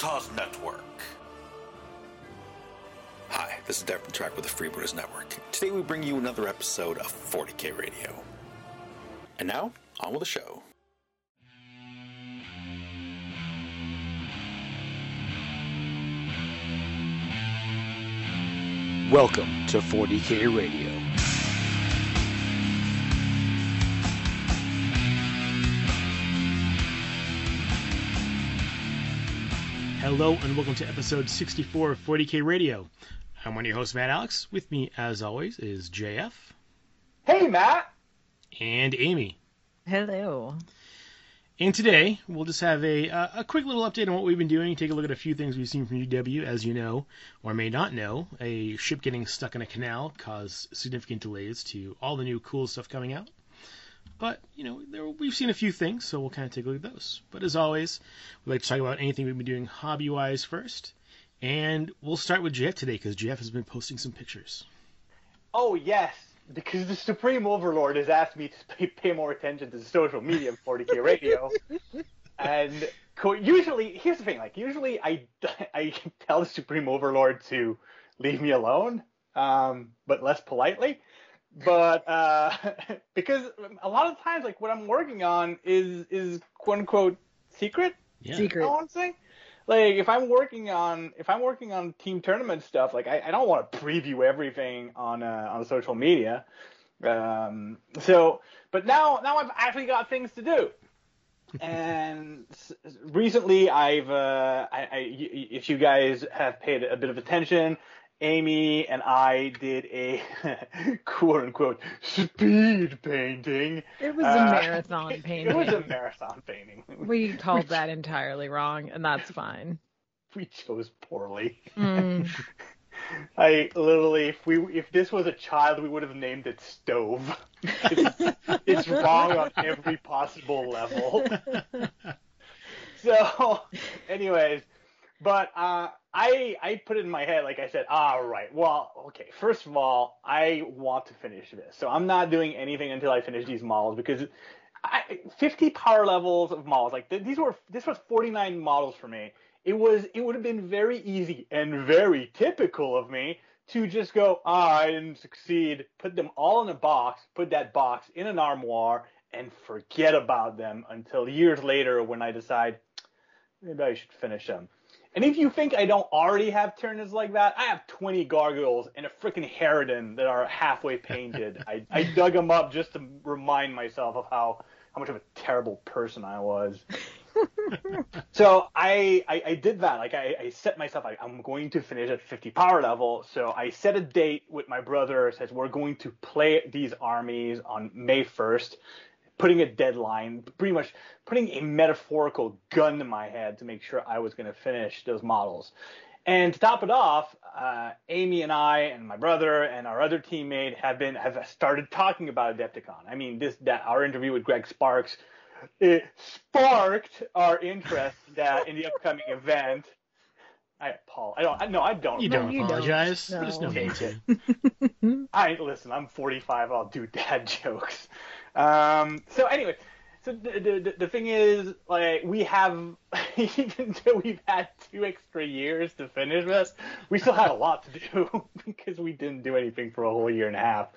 Utah's network. Hi, this is Derek from Track with the Freebooters Network. Today we bring you another episode of 40k Radio. And now, on with the show. Welcome to 40k Radio. Hello and welcome to episode 64 of 40k Radio. I'm one of your hosts, Matt Alex. With me, as always, is JF Hey, Matt. and Amy. Hello. And today we'll just have a uh, a quick little update on what we've been doing. Take a look at a few things we've seen from GW. As you know, or may not know, a ship getting stuck in a canal caused significant delays to all the new cool stuff coming out. But you know, there, we've seen a few things, so we'll kind of take a look at those. But as always, we'd like to talk about anything we've been doing hobby-wise first. And we'll start with Jeff today because Jeff has been posting some pictures. Oh, yes, because the Supreme Overlord has asked me to pay, pay more attention to the social media of 40k Radio. and co- usually, here's the thing: like usually, I I tell the Supreme Overlord to leave me alone, um, but less politely. But uh, because a lot of times, like what I'm working on is is quote unquote secret. Yeah. Secret. I want to say. Like if I'm working on if I'm working on team tournament stuff, like I, I don't want to preview everything on uh, on social media. Um, so, but now now I've actually got things to do. and recently, I've uh, I, I, y- if you guys have paid a bit of attention, Amy and I did a quote unquote speed painting. It was Uh, a marathon painting. It was a marathon painting. we called that entirely wrong, and that's fine. we chose poorly. Mm. I literally, if we, if this was a child, we would have named it Stove. It's, it's wrong on every possible level. So, anyways, but uh, I I put it in my head, like I said, all right, well, okay. First of all, I want to finish this, so I'm not doing anything until I finish these models because I, 50 power levels of models, like th- these were this was 49 models for me. It was it would have been very easy and very typical of me to just go, ah, I didn't succeed, put them all in a box, put that box in an armoire, and forget about them until years later when I decide maybe I should finish them. And if you think I don't already have turners like that, I have 20 gargoyles and a freaking Harridan that are halfway painted. I, I dug them up just to remind myself of how, how much of a terrible person I was. so I, I, I did that. Like I, I set myself, I, I'm going to finish at 50 power level. So I set a date with my brother. Says we're going to play these armies on May 1st putting a deadline, pretty much putting a metaphorical gun to my head to make sure I was going to finish those models. And to top it off, uh, Amy and I and my brother and our other teammate have been have started talking about Adepticon. I mean, this that our interview with Greg Sparks it sparked our interest that in the upcoming event. I Paul, I don't, I, no, I don't. You don't you don't. apologize. No. There's no need to. I listen. I'm 45. I'll do dad jokes. Um, so anyway, so the, the the thing is, like, we have even though we've had two extra years to finish this, we still had a lot to do because we didn't do anything for a whole year and a half.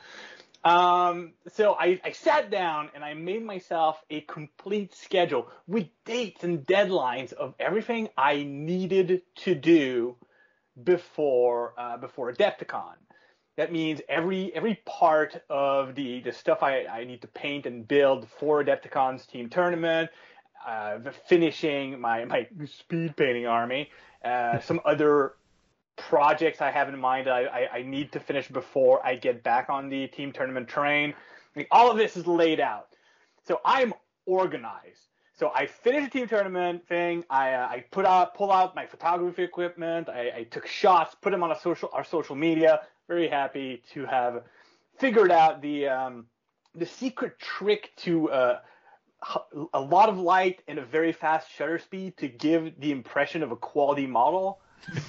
Um, so I, I sat down and I made myself a complete schedule with dates and deadlines of everything I needed to do before uh, before Adepticon. That means every every part of the the stuff I, I need to paint and build for Adepticon's team tournament, uh, finishing my my speed painting army, uh, some other projects I have in mind that I, I, I need to finish before I get back on the team tournament train. All of this is laid out. So I'm organized. So I finished the team tournament thing. I, uh, I put out, pull out my photography equipment. I, I took shots, put them on a social, our social media. Very happy to have figured out the, um, the secret trick to uh, a lot of light and a very fast shutter speed to give the impression of a quality model.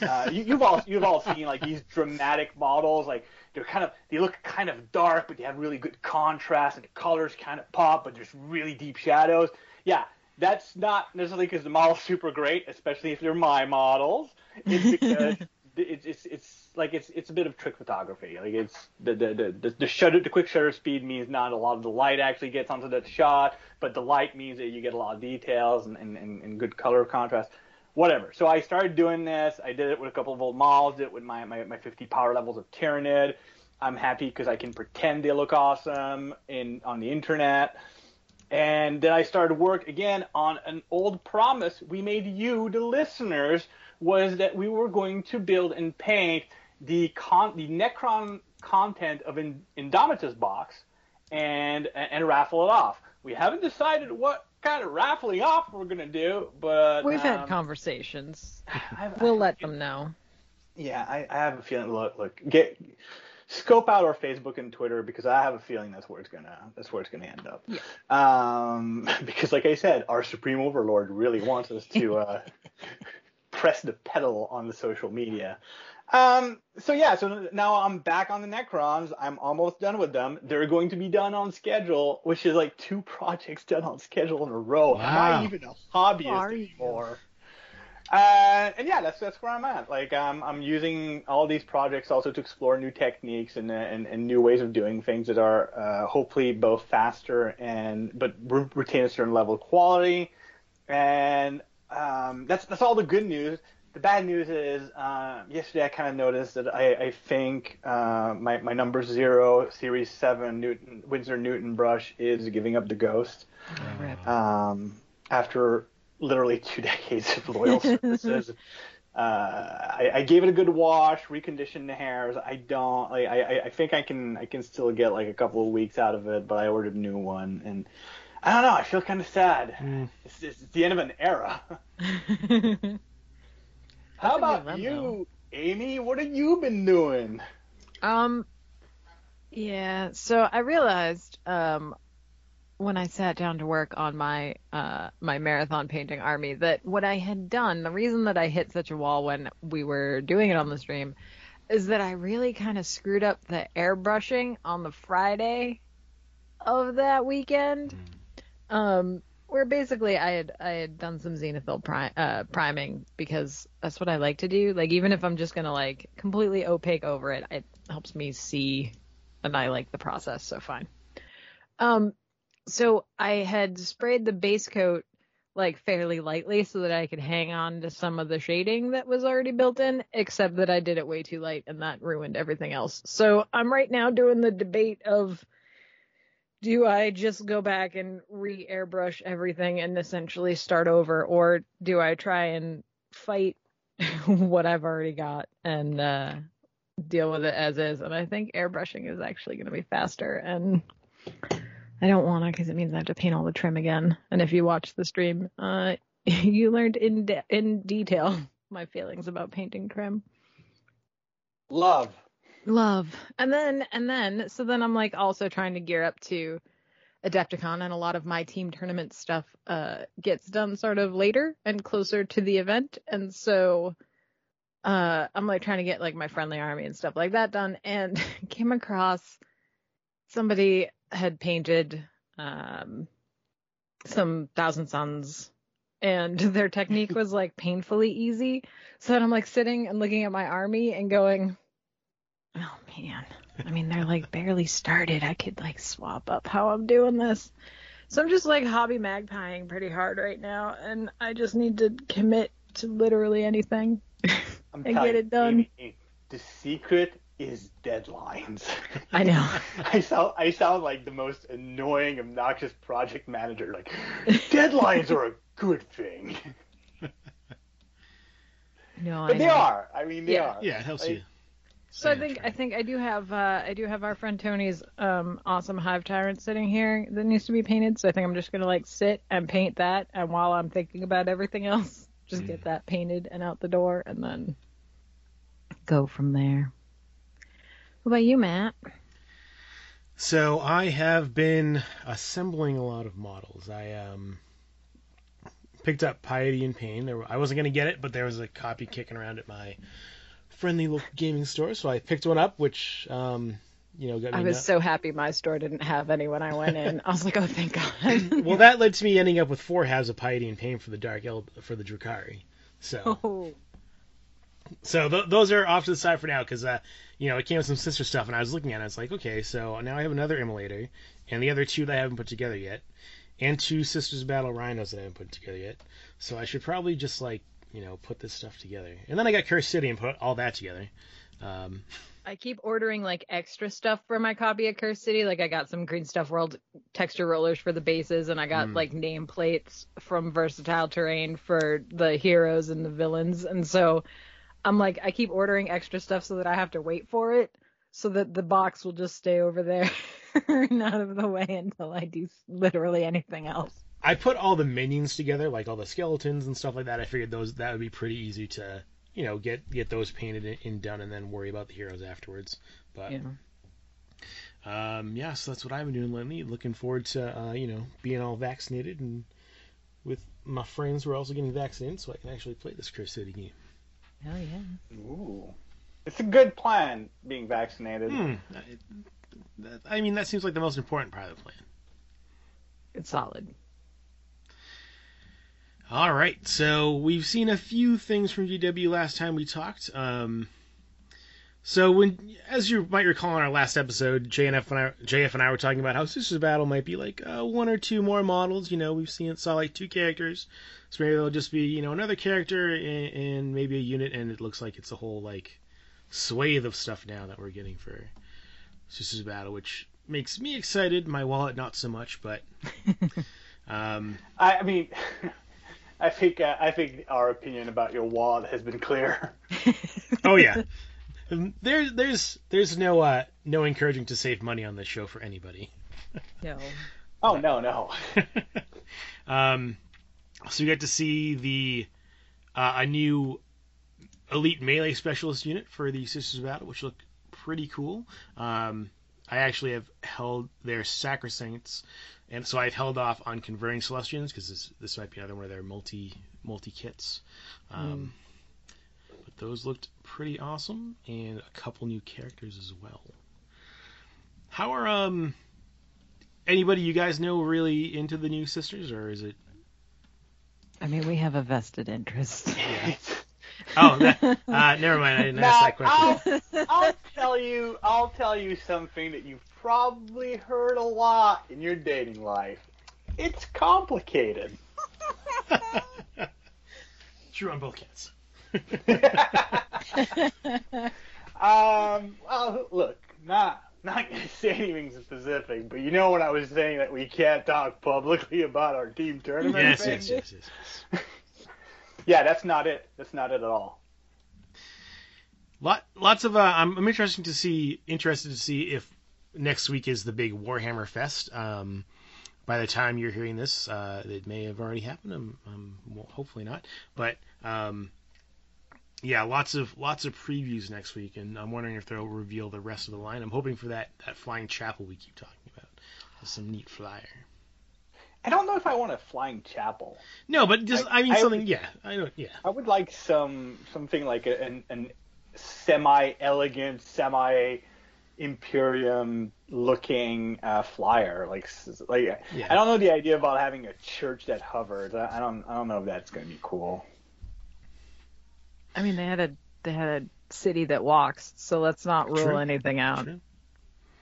Uh, you, you've all you've all seen like these dramatic models, like they're kind of they look kind of dark, but they have really good contrast, and the colors kind of pop, but there's really deep shadows. Yeah, that's not necessarily because the model's super great, especially if they're my models. It's because it's, it's it's like it's it's a bit of trick photography. Like it's the the the the shutter the quick shutter speed means not a lot of the light actually gets onto the shot, but the light means that you get a lot of details and and, and good color contrast. Whatever. So I started doing this. I did it with a couple of old models. Did it with my my, my 50 power levels of Tyranid. I'm happy because I can pretend they look awesome in on the internet. And then I started work again on an old promise we made you, the listeners, was that we were going to build and paint the con- the Necron content of in- Indomitus box and and raffle it off. We haven't decided what kind of raffling off we're gonna do, but We've had um, conversations. I've- We'll I- let them know. Yeah, I, I have a feeling. Look, look, get scope out our Facebook and Twitter because I have a feeling that's where it's gonna that's where it's gonna end up. Um, because like I said, our supreme overlord really wants us to uh, press the pedal on the social media. Um, so yeah, so now I'm back on the Necrons. I'm almost done with them. They're going to be done on schedule, which is like two projects done on schedule in a row. Am Wow. I even a hobbyist Are anymore? Uh, and yeah, that's that's where I'm at. Like um, I'm using all these projects also to explore new techniques and, uh, and and new ways of doing things that are uh, hopefully both faster and but re- retain a certain level of quality. And um, that's that's all the good news. The bad news is uh, yesterday I kind of noticed that I, I think uh, my my number zero series seven Newton Winsor Newton brush is giving up the ghost um, after literally two decades of loyal services. uh, I, I gave it a good wash, reconditioned the hairs. I don't like. I, I- I think I can I can still get like a couple of weeks out of it, but I ordered a new one, and I don't know. I feel kind of sad. Mm. It's, it's the end of an era. How about run, you, though. Amy? What have you been doing? Um, yeah. So I realized um, when I sat down to work on my uh, my marathon painting army that what I had done, the reason that I hit such a wall when we were doing it on the stream, is that I really kind of screwed up the airbrushing on the Friday of that weekend. Um, where basically I had I had done some pri- uh, priming because that's what I like to do. Like even if I'm just gonna like completely opaque over it, it helps me see, and I like the process, so fine. Um, so I had sprayed the base coat like fairly lightly so that I could hang on to some of the shading that was already built in, except that I did it way too light and that ruined everything else. So I'm right now doing the debate of do I just go back and re airbrush everything and essentially start over, or do I try and fight what I've already got and uh, deal with it as is? And I think airbrushing is actually going to be faster, and I don't want to because it means I have to paint all the trim again. And if you watch the stream, uh, you learned in de- in detail my feelings about painting trim Love. Love. And then and then so then i'm like also trying to gear up to adepticon and a lot of my team tournament stuff uh gets done sort of later and closer to the event. And so uh i'm like trying to get like my friendly army and stuff like that done. And came across somebody had painted um some thousand suns and their technique was like painfully easy. So i'm like sitting and looking at my army and going Oh man. I mean, they're like barely started. I could like swap up how I'm doing this. So I'm just like hobby magpieing pretty hard right now, and I just need to commit to literally anything. I'm And get it done. Amy, the secret is deadlines. I know. I sound I sound like the most annoying, obnoxious project manager. Like deadlines are a good thing, No, but I they know. are. I mean, they Yeah. are. Yeah, it helps Like, you. So I think I think I do have uh, I do have our friend Tony's um, awesome hive tyrant sitting here that needs to be painted. So I think I'm just gonna like sit and paint that, and while I'm thinking about everything else, just get that painted and out the door, and then go from there. What about you, Matt? So I have been assembling a lot of models. I um picked up Piety and Pain. There, I wasn't gonna get it, but there was a copy kicking around at my friendly local gaming store, so I picked one up, which um, you know, got me I was so happy my store didn't have any when I went in. I was like, oh, thank God. well, that led to me ending up with four halves of piety and pain for the dark el- for the Drukari. So, Oh. so th- those are off to the side for now because, uh, you know, it came with some sister stuff, and I was looking at it. It's like, okay, so now I have another immolator, and the other two that I haven't put together yet, and two sisters battle rhinos that I haven't put together yet. So I should probably just like, you know, put this stuff together. And then I got Cursed City and put all that together. Um, I keep ordering like extra stuff for my copy of Cursed City. Like I got some Green Stuff World texture rollers for the bases, and I got Mm. like nameplates from Versatile Terrain for the heroes and the villains. And so I'm like, I keep ordering extra stuff so that I have to wait for it, so that the box will just stay over there and out of the way until I do literally anything else. I put all the minions together, like all the skeletons and stuff like that. I figured those that would be pretty easy to, you know, get get those painted and, and done, and then worry about the heroes afterwards. But Yeah. um, yeah, so that's what I've been doing lately. Looking forward to, uh, you know, being all vaccinated and with my friends who are also getting vaccinated, so I can actually play this Cursed City game. Hell yeah. Ooh. It's a good plan being vaccinated. Hmm. I, that, I mean, that seems like the most important part of the plan. It's solid. All right, so we've seen a few things from GW last time we talked. Um, so when, as you might recall in our last episode, JNF and I, JF and I were talking about how Sisters Battle might be like uh, one or two more models. You know, we've seen saw like two characters, so maybe there'll just be you know another character and, and maybe a unit, and it looks like it's a whole like swathe of stuff now that we're getting for Sisters Battle, which makes me excited. My wallet not so much, but um, I, I mean, I think uh, I think our opinion about your wallet has been clear. Oh yeah. There's there's there's no uh no encouraging to save money on this show for anybody. No. Oh no no. um, so you get to see the uh, a new elite melee specialist unit for the Sisters of Battle, which look pretty cool. Um, I actually have held their Sacresants, and so I've held off on converting Celestians because this this might be another one of their multi multi kits. Um, But those looked pretty awesome, and a couple new characters as well. How are um anybody you guys know really into the new sisters, or is it? I mean, we have a vested interest. Yeah. Oh, that, uh, never mind. I didn't ask that question. I'll, I'll tell you. I'll tell you something that you've probably heard a lot in your dating life. It's complicated. True on both counts. Um. Well, look, not not gonna say anything specific, but you know what I was saying that we can't talk publicly about our team tournament. Yes, thing? yes, yes, yes. Yeah, that's not it. That's not it at all. Lot, lots of. Uh, I'm, I'm interested to see. Interested to see if next week is the big Warhammer Fest. Um, by the time you're hearing this, uh, it may have already happened. Um, um, well, hopefully not. But um, yeah, lots of lots of previews next week, and I'm wondering if they'll reveal the rest of the line. I'm hoping for that that flying chapel we keep talking about. That's some neat flyer. I don't know if I want a flying chapel. No, but just I- I, mean I- something. Yeah, I don't. Yeah. I would like some something like a, an, an semi elegant, semi Imperium looking uh, flyer. Like like Yeah. I don't know the idea about having a church that hovers. I, I don't I don't know if that's gonna be cool. I mean, they had a they had a city that walks, so let's not rule True. anything out. True.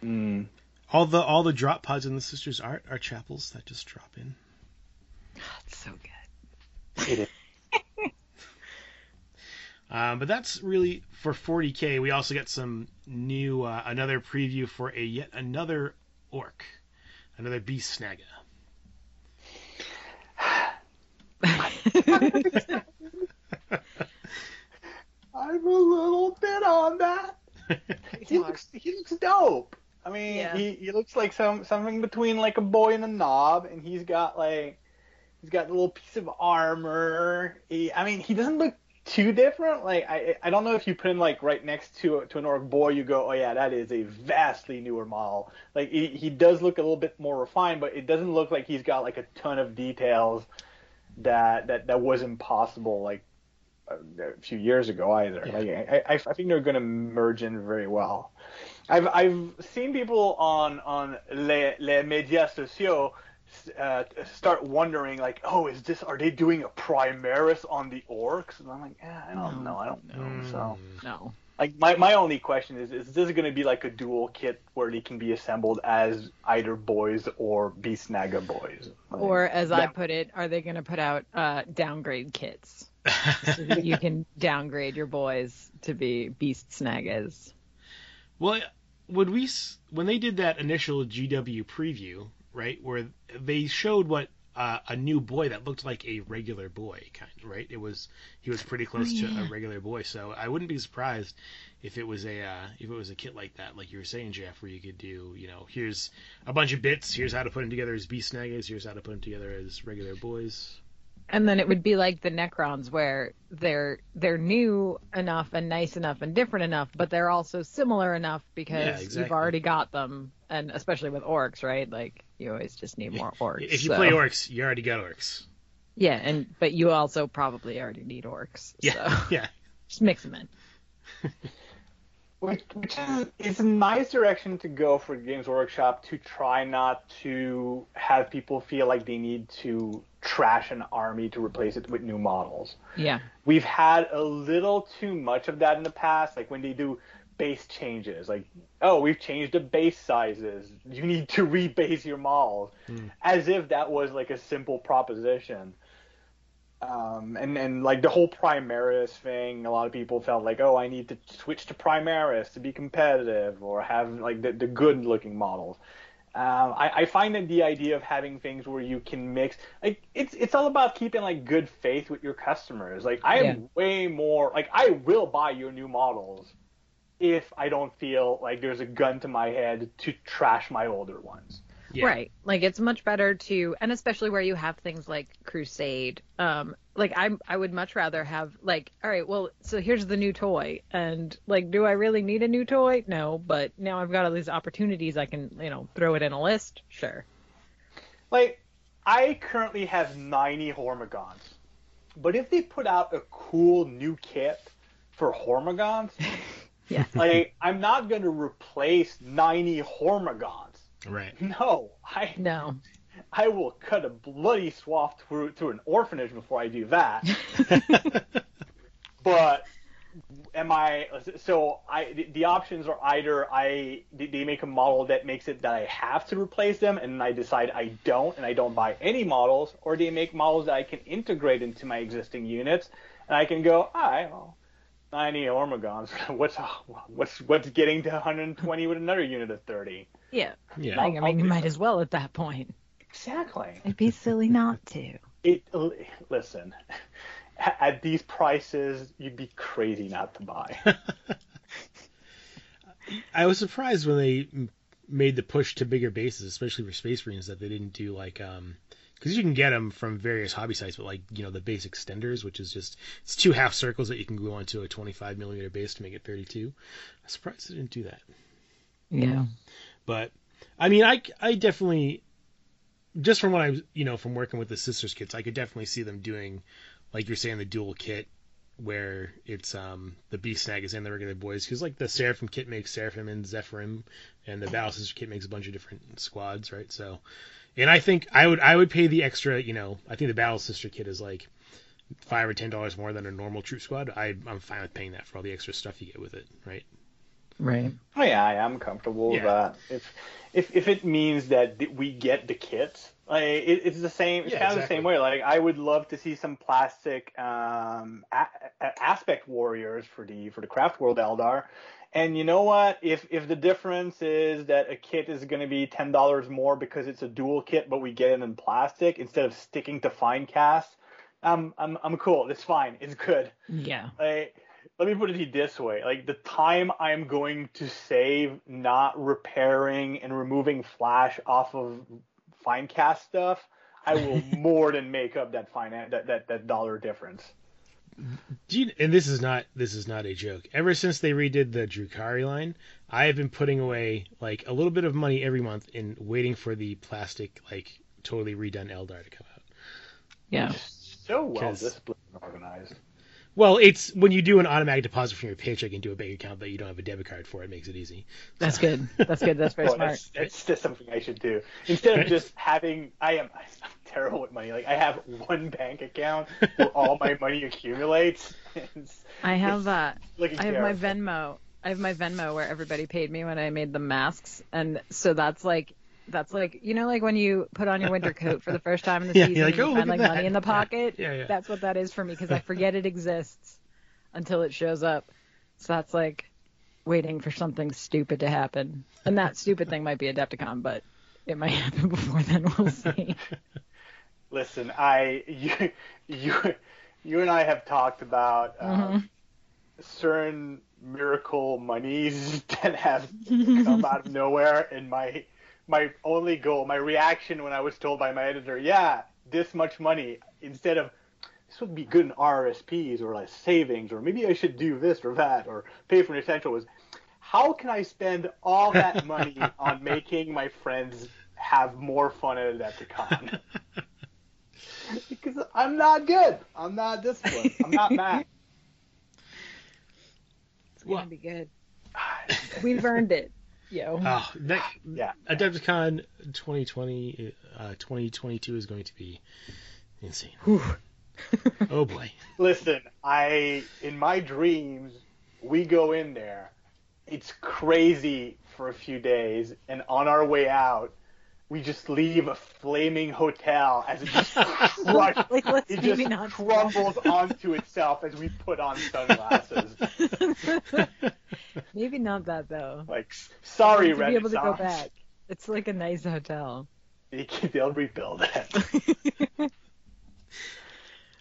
Mm. All the all the drop pods in the sisters art are chapels that just drop in. It's so good. It is. Um, but that's really for 40k. We also get some new uh, another preview for a yet another orc, another beast snagga. I'm a little bit on that. He looks he looks dope. I mean, Yeah. he, he looks like some something between like a boy and a Nob, and he's got like he's got a little piece of armor. He, I mean, he doesn't look too different. Like I I don't know if you put him like right next to to an orc boy, you go, oh yeah, that is a vastly newer model. Like he, he does look a little bit more refined, but it doesn't look like he's got like a ton of details that that that wasn't possible like a few years ago either. Yeah. Like I, I, I think they're going to merge in very well. I've I've seen people on on les, les médias sociaux uh, start wondering like, oh, is this are they doing a Primaris on the orcs? And I'm like, yeah, I don't know, I don't know. So No. like my, my only question is is this going to be like a dual kit where they can be assembled as either boys or Beast Snagga boys? Like, Or as I put it, are they going to put out uh, downgrade kits so that you can downgrade your boys to be beast snaggers? Well, would we when they did that initial GW preview, right, where they showed what uh, a new boy that looked like a regular boy, kind of, right? It was he was pretty close to yeah. a regular boy, so I wouldn't be surprised if it was a uh, if it was a kit like that, like you were saying, Jeff, where you could do, you know, here's a bunch of bits, here's how to put them together as beast snaggers, here's how to put them together as regular boys. And then it would be like the Necrons, where they're they're new enough and nice enough and different enough, but they're also similar enough because Yeah, you've already got them, and especially with orcs, right? Like you always just need more orcs. If you so- play orcs, you already got orcs. yeah, and but you also probably already need orcs. Yeah, so yeah. just mix them in. Which, which is it's a nice direction to go for Games Workshop to try not to have people feel like they need to trash an army to replace it with new models. Yeah, We've had a little too much of that in the past, like when they do base changes, like oh we've changed the base sizes, you need to rebase your models, hmm. as if that was like a simple proposition. Um, and and like the whole Primaris thing, a lot of people felt like, oh, I need to switch to Primaris to be competitive or have like the, the good looking models. Um, I, I find that the idea of having things where you can mix, like it's it's all about keeping like good faith with your customers. Like I am Yeah. way more like I will buy your new models if I don't feel like there's a gun to my head to trash my older ones. Yeah. Right. Like it's much better to and especially where you have things like Crusade. Um like I I would much rather have like all right, well, so here's the new toy and like do I really need a new toy? No, but now I've got all these opportunities I can, you know, throw it in a list. Sure. Like, I currently have 90 Hormagaunts. But if they put out a cool new kit for Hormagaunts, Yeah. like, I'm not going to replace 90 Hormagaunts. Right. No, I No. I will cut a bloody swath through through an orphanage before I do that. but am I so I the, the options are either I they they make a model that makes it that I have to replace them and I decide I don't and I don't buy any models or they make models that I can integrate into my existing units and I can go all right well 90 Hormagaunts what's what's what's getting to 120 with another unit of 30 Yeah. Yeah. Like, I mean, you might as well at that point. exactly It'd be silly not to. it listen at these prices you'd be crazy not to buy I was surprised when they made the push to bigger bases, especially for Space Marines, that they didn't do like um because you can get them from various hobby sites, but like you know the base extenders, which is just it's two half circles that you can glue onto a 25 millimeter base to make it 32. I'm surprised they didn't do that. Yeah. But I mean, I I definitely just from what I you know from working with the sisters kits, I could definitely see them doing like you're saying the dual kit where it's um the beast snag is in the regular boys. Because like the seraphim kit makes seraphim and zephyrim and the battle sister kit makes a bunch of different squads right? So and i think i would i would pay the extra you know i think the battle sister kit is like five or ten dollars more than a normal troop squad. I, i'm fine with paying that for all the extra stuff you get with it right Right. oh yeah i am comfortable with that. If if if it means that we get the kits like it, it's the same it's Yeah, kind of the same way. Like i would love to see some plastic um a- a- aspect warriors for the for the craft world eldar. And you know what? If if the difference is that a kit is going to be ten dollars more because it's a dual kit but we get it in plastic instead of sticking to fine cast i'm i'm, I'm cool. It's fine. It's good. Yeah. like let me put it this way like the time i'm going to save not repairing and removing flash off of fine cast stuff i will more than make up that fine that that, that dollar difference Do you, and this is not this is not a joke. Ever since they redid the Drukari line, I have been putting away like a little bit of money every month in waiting for the plastic like totally redone Eldar to come out. Yeah. so well disciplined and organized Well, it's when you do an automatic deposit from your paycheck into a bank account that you don't have a debit card for. It makes it easy. That's good. That's good. That's very Well, smart. that's, that's just something I should do instead of just having. I am I'm terrible with money. Like I have one bank account where all my money accumulates. It's I have uh, I have my. Venmo. I have my Venmo where everybody paid me when I made the masks, and so that's like that's like you know like when you put on your winter coat for the first time in the Yeah, season you're like, and you "Oh, find like at money in the pocket. Yeah, yeah. That's what that is for me because I forget it exists until it shows up. So that's like waiting for something stupid to happen, and that stupid thing might be Adepticon, but it might happen before then. We'll see. Listen, I you you you and I have talked about um, certain miracle monies that have come out of nowhere, and my my only goal, my reaction when I was told by my editor, yeah, this much money, instead of this would be good in RRSPs or like savings, or maybe I should do this or that, or pay for an essential was how can I spend all that money on making my friends have more fun at Adepticon? because I'm not good. I'm not disciplined. I'm not Matt. It's gonna be good. We've earned it, yo. Oh, that, Yeah. Adepticon 2020, uh, 2022 is going to be insane. oh boy. Listen, I in my dreams we go in there. It's crazy for a few days, and on our way out, we just leave a flaming hotel as it just crush, Like, it just not- crumbles onto itself as we put on sunglasses. Maybe not that though. Like, sorry, to be able to go back. It's like a nice hotel. They can- They'll rebuild it.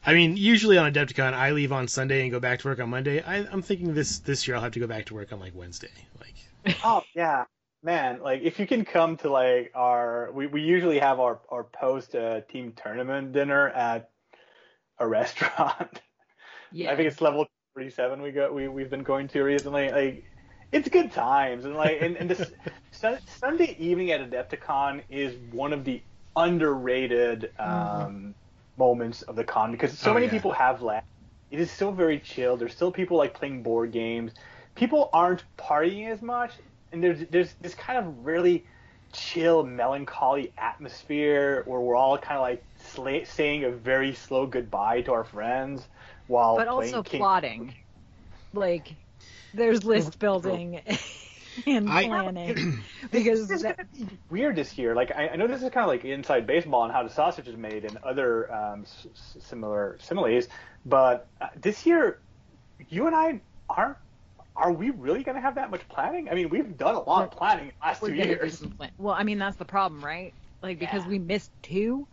I mean, usually on Adepticon, I leave on Sunday and go back to work on Monday. I, I'm thinking this this year I'll have to go back to work on like Wednesday. Like, Oh yeah, man. Like if you can come to like our, we, we usually have our our post uh, team tournament dinner at a restaurant. Yeah. I think it's level 37 we go we we've been going to recently. Like it's good times and like and, and this Sunday evening at Adepticon is one of the underrated um, moments of the con because so Oh, many yeah. people have left. It is still very chill. There's still people like playing board games. People aren't partying as much, and there's there's this kind of really chill, melancholy atmosphere where we're all kind of like sla- saying a very slow goodbye to our friends while but also King. plotting. Like, there's list building and I- planning because This is that, gonna be weird this year. Like I, I know this is kind of like inside baseball and how the sausage is made and other um, s- s- similar similes, but uh, this year, you and I aren't. Are we really going to have that much planning? I mean, we've done a lot of planning in the last two years. Well, I mean that's the problem, right? Like because Yeah. we missed two,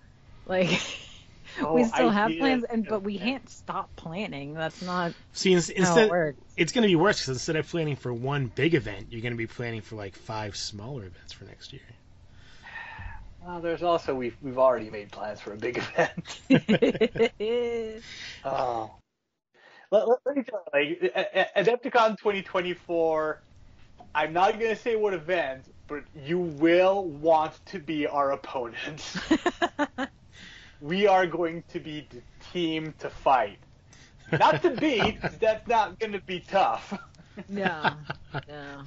like Oh, we still have plans, and and- but we can't stop planning. That's not see, ins- how it instead works. it's going to be worse because instead of planning for one big event, you're going to be planning for like five smaller events for next year. Well, there's also we've we've already made plans for a big event. Oh. Let, let, let me tell you, like, A- A- Adepticon 2024, I'm not going to say what event, but you will want to be our opponents. we are going to be the team to fight. Not to beat, that's not going to be tough. no, no.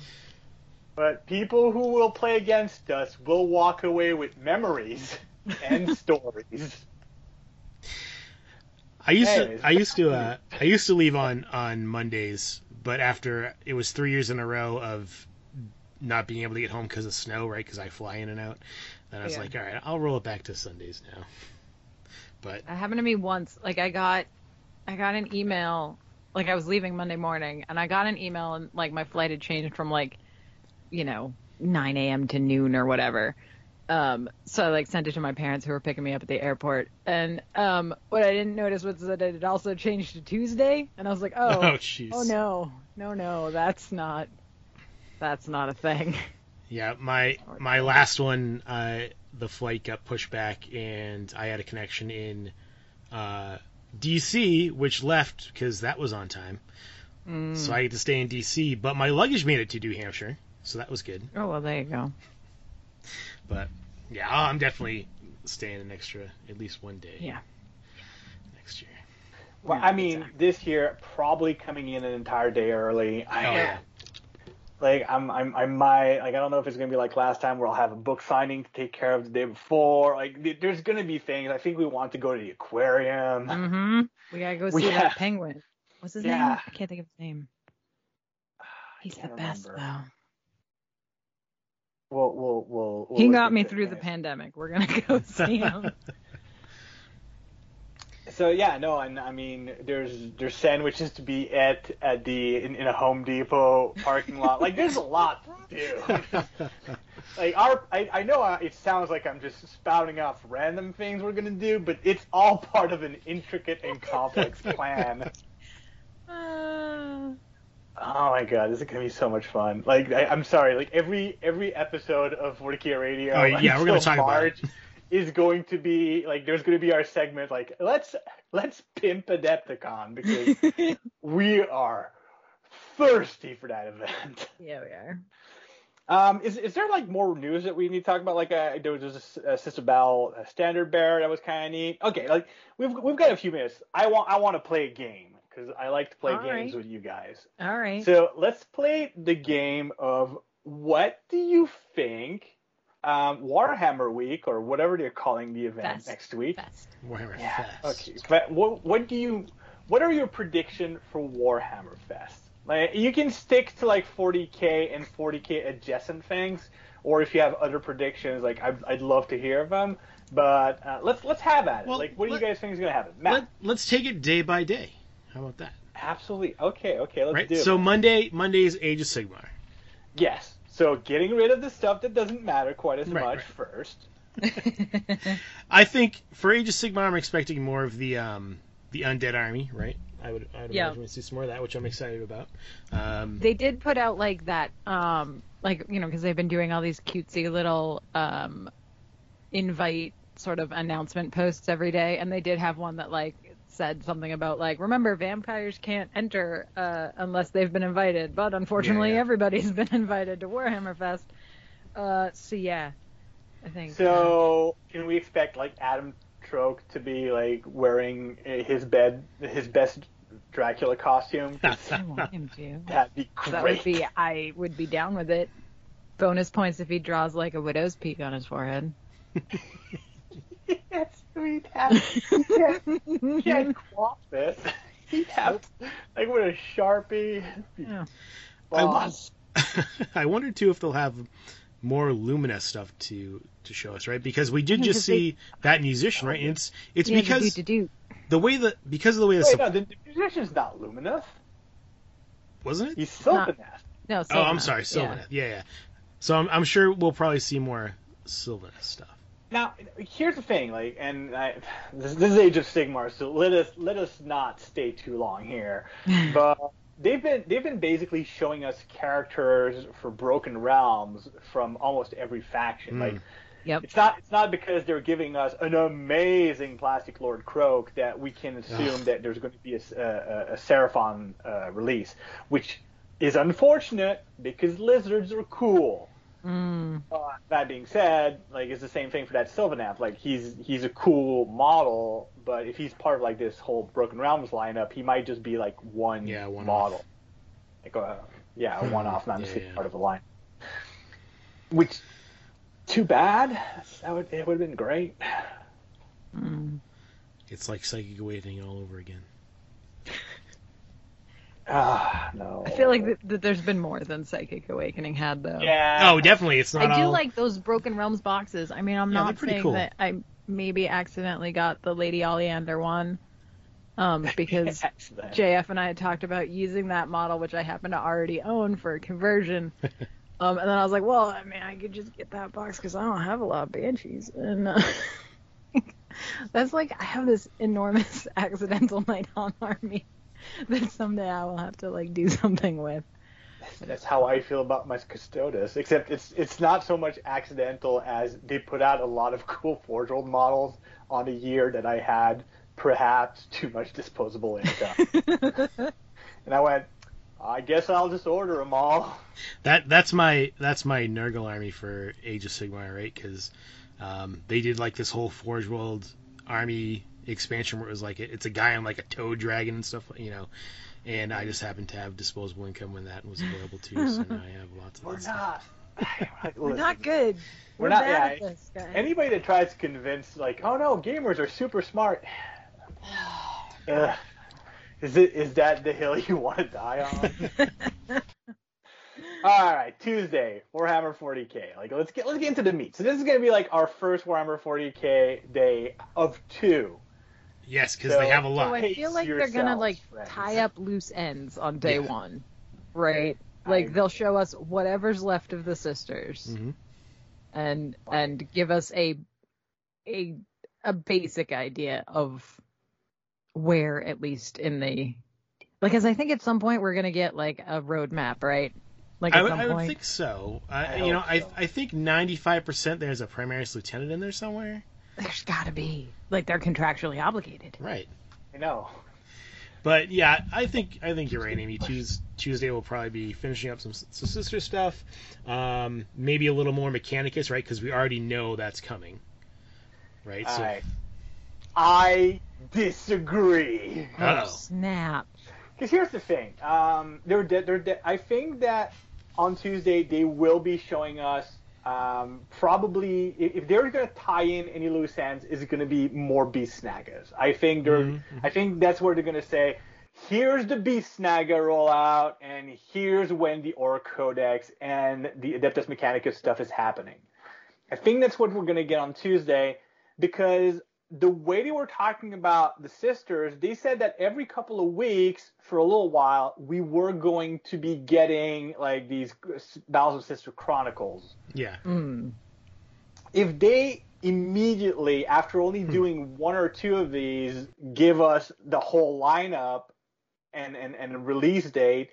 But people who will play against us will walk away with memories and stories. I used to I used to uh, I used to leave on on Mondays, but after it was three years in a row of not being able to get home because of snow, right? Because I fly in and out, then I was Yeah. like, all right, I'll roll it back to Sundays now. But It happened to me once. Like I got, I got an email. Like I was leaving Monday morning, and I got an email, and like my flight had changed from like, you know, 9 a.m. to noon or whatever. Um, so I like sent it to my parents who were picking me up at the airport. And um, what I didn't notice was that it had also changed to Tuesday, and I was like, oh oh, jeez, oh no, no, no, that's not, that's not a thing. yeah, my my last one, uh, the flight got pushed back, and I had a connection in uh, D.C., which left because that was on time. So I had to stay in D.C., but my luggage made it to New Hampshire, so that was good. Oh well, there you go. But yeah, I'm definitely staying an extra at least one day Yeah. next year. Well, Yeah, I mean, this year probably coming in an entire day early. I, Oh, yeah. Like I'm, I'm, I might like I don't know if it's gonna be like last time where I'll have a book signing to take care of the day before. Like there's gonna be things. I think we want to go to the aquarium. Mm-hmm. We gotta go see have- that penguin. What's his name? I can't think of his name. He's the can't best remember. though. We'll, we'll, we'll, we'll he got me through the pandemic. We're gonna go see him. So yeah, no, and I mean, there's there's sandwiches to be at at the in, in a Home Depot parking lot. Like there's a lot to do. like our, I, I know it sounds like I'm just spouting off random things we're gonna do, but it's all part of an intricate and complex plan. Uh, Oh my god, this is gonna be so much fun. Like I, I'm sorry, like every every episode of 40k Radio, Oh, yeah, we're gonna until talk about it. Is going to be like there's gonna be our segment like let's let's pimp Adepticon because we are thirsty for that event. yeah, we are. Um, is is there like more news that we need to talk about? Like uh, there was just a, Sister Bell a standard bearer that was kind of neat. Okay, like we've we've got a few minutes. I want I want to play a game because I like to play All games right. with you guys. All right. So let's play the game of what do you think um, Warhammer Week or whatever they're calling the event Fest. next week. Best. Warhammer Yeah. Fest. Okay. But what what do you what are your prediction for Warhammer Fest? Like you can stick to like 40k and 40k adjacent things, or if you have other predictions, like I'd, I'd love to hear them. But uh, let's let's have at it. Well, like, what do let- you guys think is gonna happen? Matt. Let, let's take it day by day. How about that? Absolutely. Okay. Okay. Let's right. do it. So Monday, Monday is Age of Sigmar. Yes. So getting rid of the stuff that doesn't matter quite as Right, much right. first. I think for Age of Sigmar, I'm expecting more of the um, the undead army, right? I would, I would Yeah. imagine we see some more of that, which I'm excited about. Um, they did put out like that, um, like you know, because they've been doing all these cutesy little um, invite sort of announcement posts every day, and they did have one that like said something about like remember vampires can't enter uh, unless they've been invited, but unfortunately Yeah, everybody's been invited to Warhammer Fest. Uh, so yeah, I think. uh, So can we expect like Adam Troke to be like wearing uh, his bed his best Dracula costume? I want him to. That'd be great. That would be. I would be down with it. Bonus points if he draws like a widow's peak on his forehead. yes, we'd have. He can't quaff it. He'd have like with a sharpie. Yeah. I Boss. I wonder too if they'll have more Lumineth stuff to to show us, right? Because we did just just 'cause they- see that musician, right? And it's it's Yeah, because the way that because of the way the Wait, sup- no, the, the musician's not luminous. wasn't it? He's Sylvaneth. No, Oh, I'm Sylvaneth, sorry, yeah. Sylvaneth. Yeah, yeah. So I'm, I'm sure we'll probably see more Sylvaneth stuff. Now, here's the thing, like, and I, this, this is Age of Sigmar, so let us let us not stay too long here. but they've been they've been basically showing us characters for Broken Realms from almost every faction. Mm. Like, Yep. it's not it's not because they're giving us an amazing Plastic Lord Kroak that we can assume that there's going to be a a Seraphon uh, release, which is unfortunate because lizards are cool. Mm. Uh, that being said, like it's the same thing for that Sylvaneth. Like he's he's a cool model, but if he's part of like this whole Broken Realms lineup, he might just be like one, Yeah, one model. Like uh, yeah, a one off, not Yeah, necessarily yeah. part of a line. Which, too bad. That would it would have been great. Mm. It's like Psychic Awakening all over again. Ah, no. I feel like that, that there's been more than Psychic Awakening had though. Yeah. Oh, definitely. It's not I do like those Broken Realms boxes. I mean, I'm Yeah, not saying cool. that I maybe accidentally got the Lady Olynder one, um, because JF and I had talked about using that model, which I happen to already own for a conversion. Um, and then I was like, well, I mean, I could just get that box because I don't have a lot of banshees, and uh, that's like I have this enormous accidental Nighthaunt army that someday I will have to like do something with. That's how I feel about my Custodes. Except it's it's not so much accidental as they put out a lot of cool Forge World models on a year that I had perhaps too much disposable income. and I went, I guess I'll just order them all. That that's my that's my Nurgle army for Age of Sigmar, right? Because um, they did like this whole Forge World army expansion where it was like it's a guy on like a toad dragon and stuff, you know. And I just happened to have disposable income when that was available too, so now I have lots of We're that stuff. not. We're not good. We're We're, not- bad yeah, at this, guys. Anybody that tries to convince, like, oh no, gamers are super smart. Ugh. is it is that the hill you want to die on? All right, Tuesday, Warhammer 40k. Like, let's get let's get into the meat. So this is gonna be like our first Warhammer 40k day of two. Yes, because So- they have a lot. So lot. I feel like they're gonna like friends. tie up loose ends on day Yeah. one, right? Like I- they'll show us whatever's left of the sisters, Mhm. and and give us a a a basic idea of where at least in the because I think at some point we're gonna get like a roadmap, right? Like I at would, some I would point. think so. I, I you know, hope I. I think 95% there's a Primaris Lieutenant in there somewhere. There's gotta be like they're contractually obligated. Right. I know. But yeah, I think I think you're right, Amy. Tues- Tuesday will probably be finishing up some, some sister stuff, um, maybe a little more Mechanicus, right? Because we already know that's coming, right? So I I disagree. Uh-oh. Snap. Because here's the thing. Um, they're de- they're de- I think that on Tuesday they will be showing us um, probably if they're going to tie in any loose ends, is going to be more Beast Snaggas? I think they're Mhm, I think that's where they're going to say. Here's the Beast Snagga rollout, and here's when the Ork Codex and the Adeptus Mechanicus stuff is happening. I think that's what we're going to get on Tuesday because the way they were talking about the sisters, they said that every couple of weeks for a little while, we were going to be getting like these Battles of Sister Chronicles. yeah, Mm. If they immediately, after only doing one or two of these, give us the whole lineup and, and, and release date,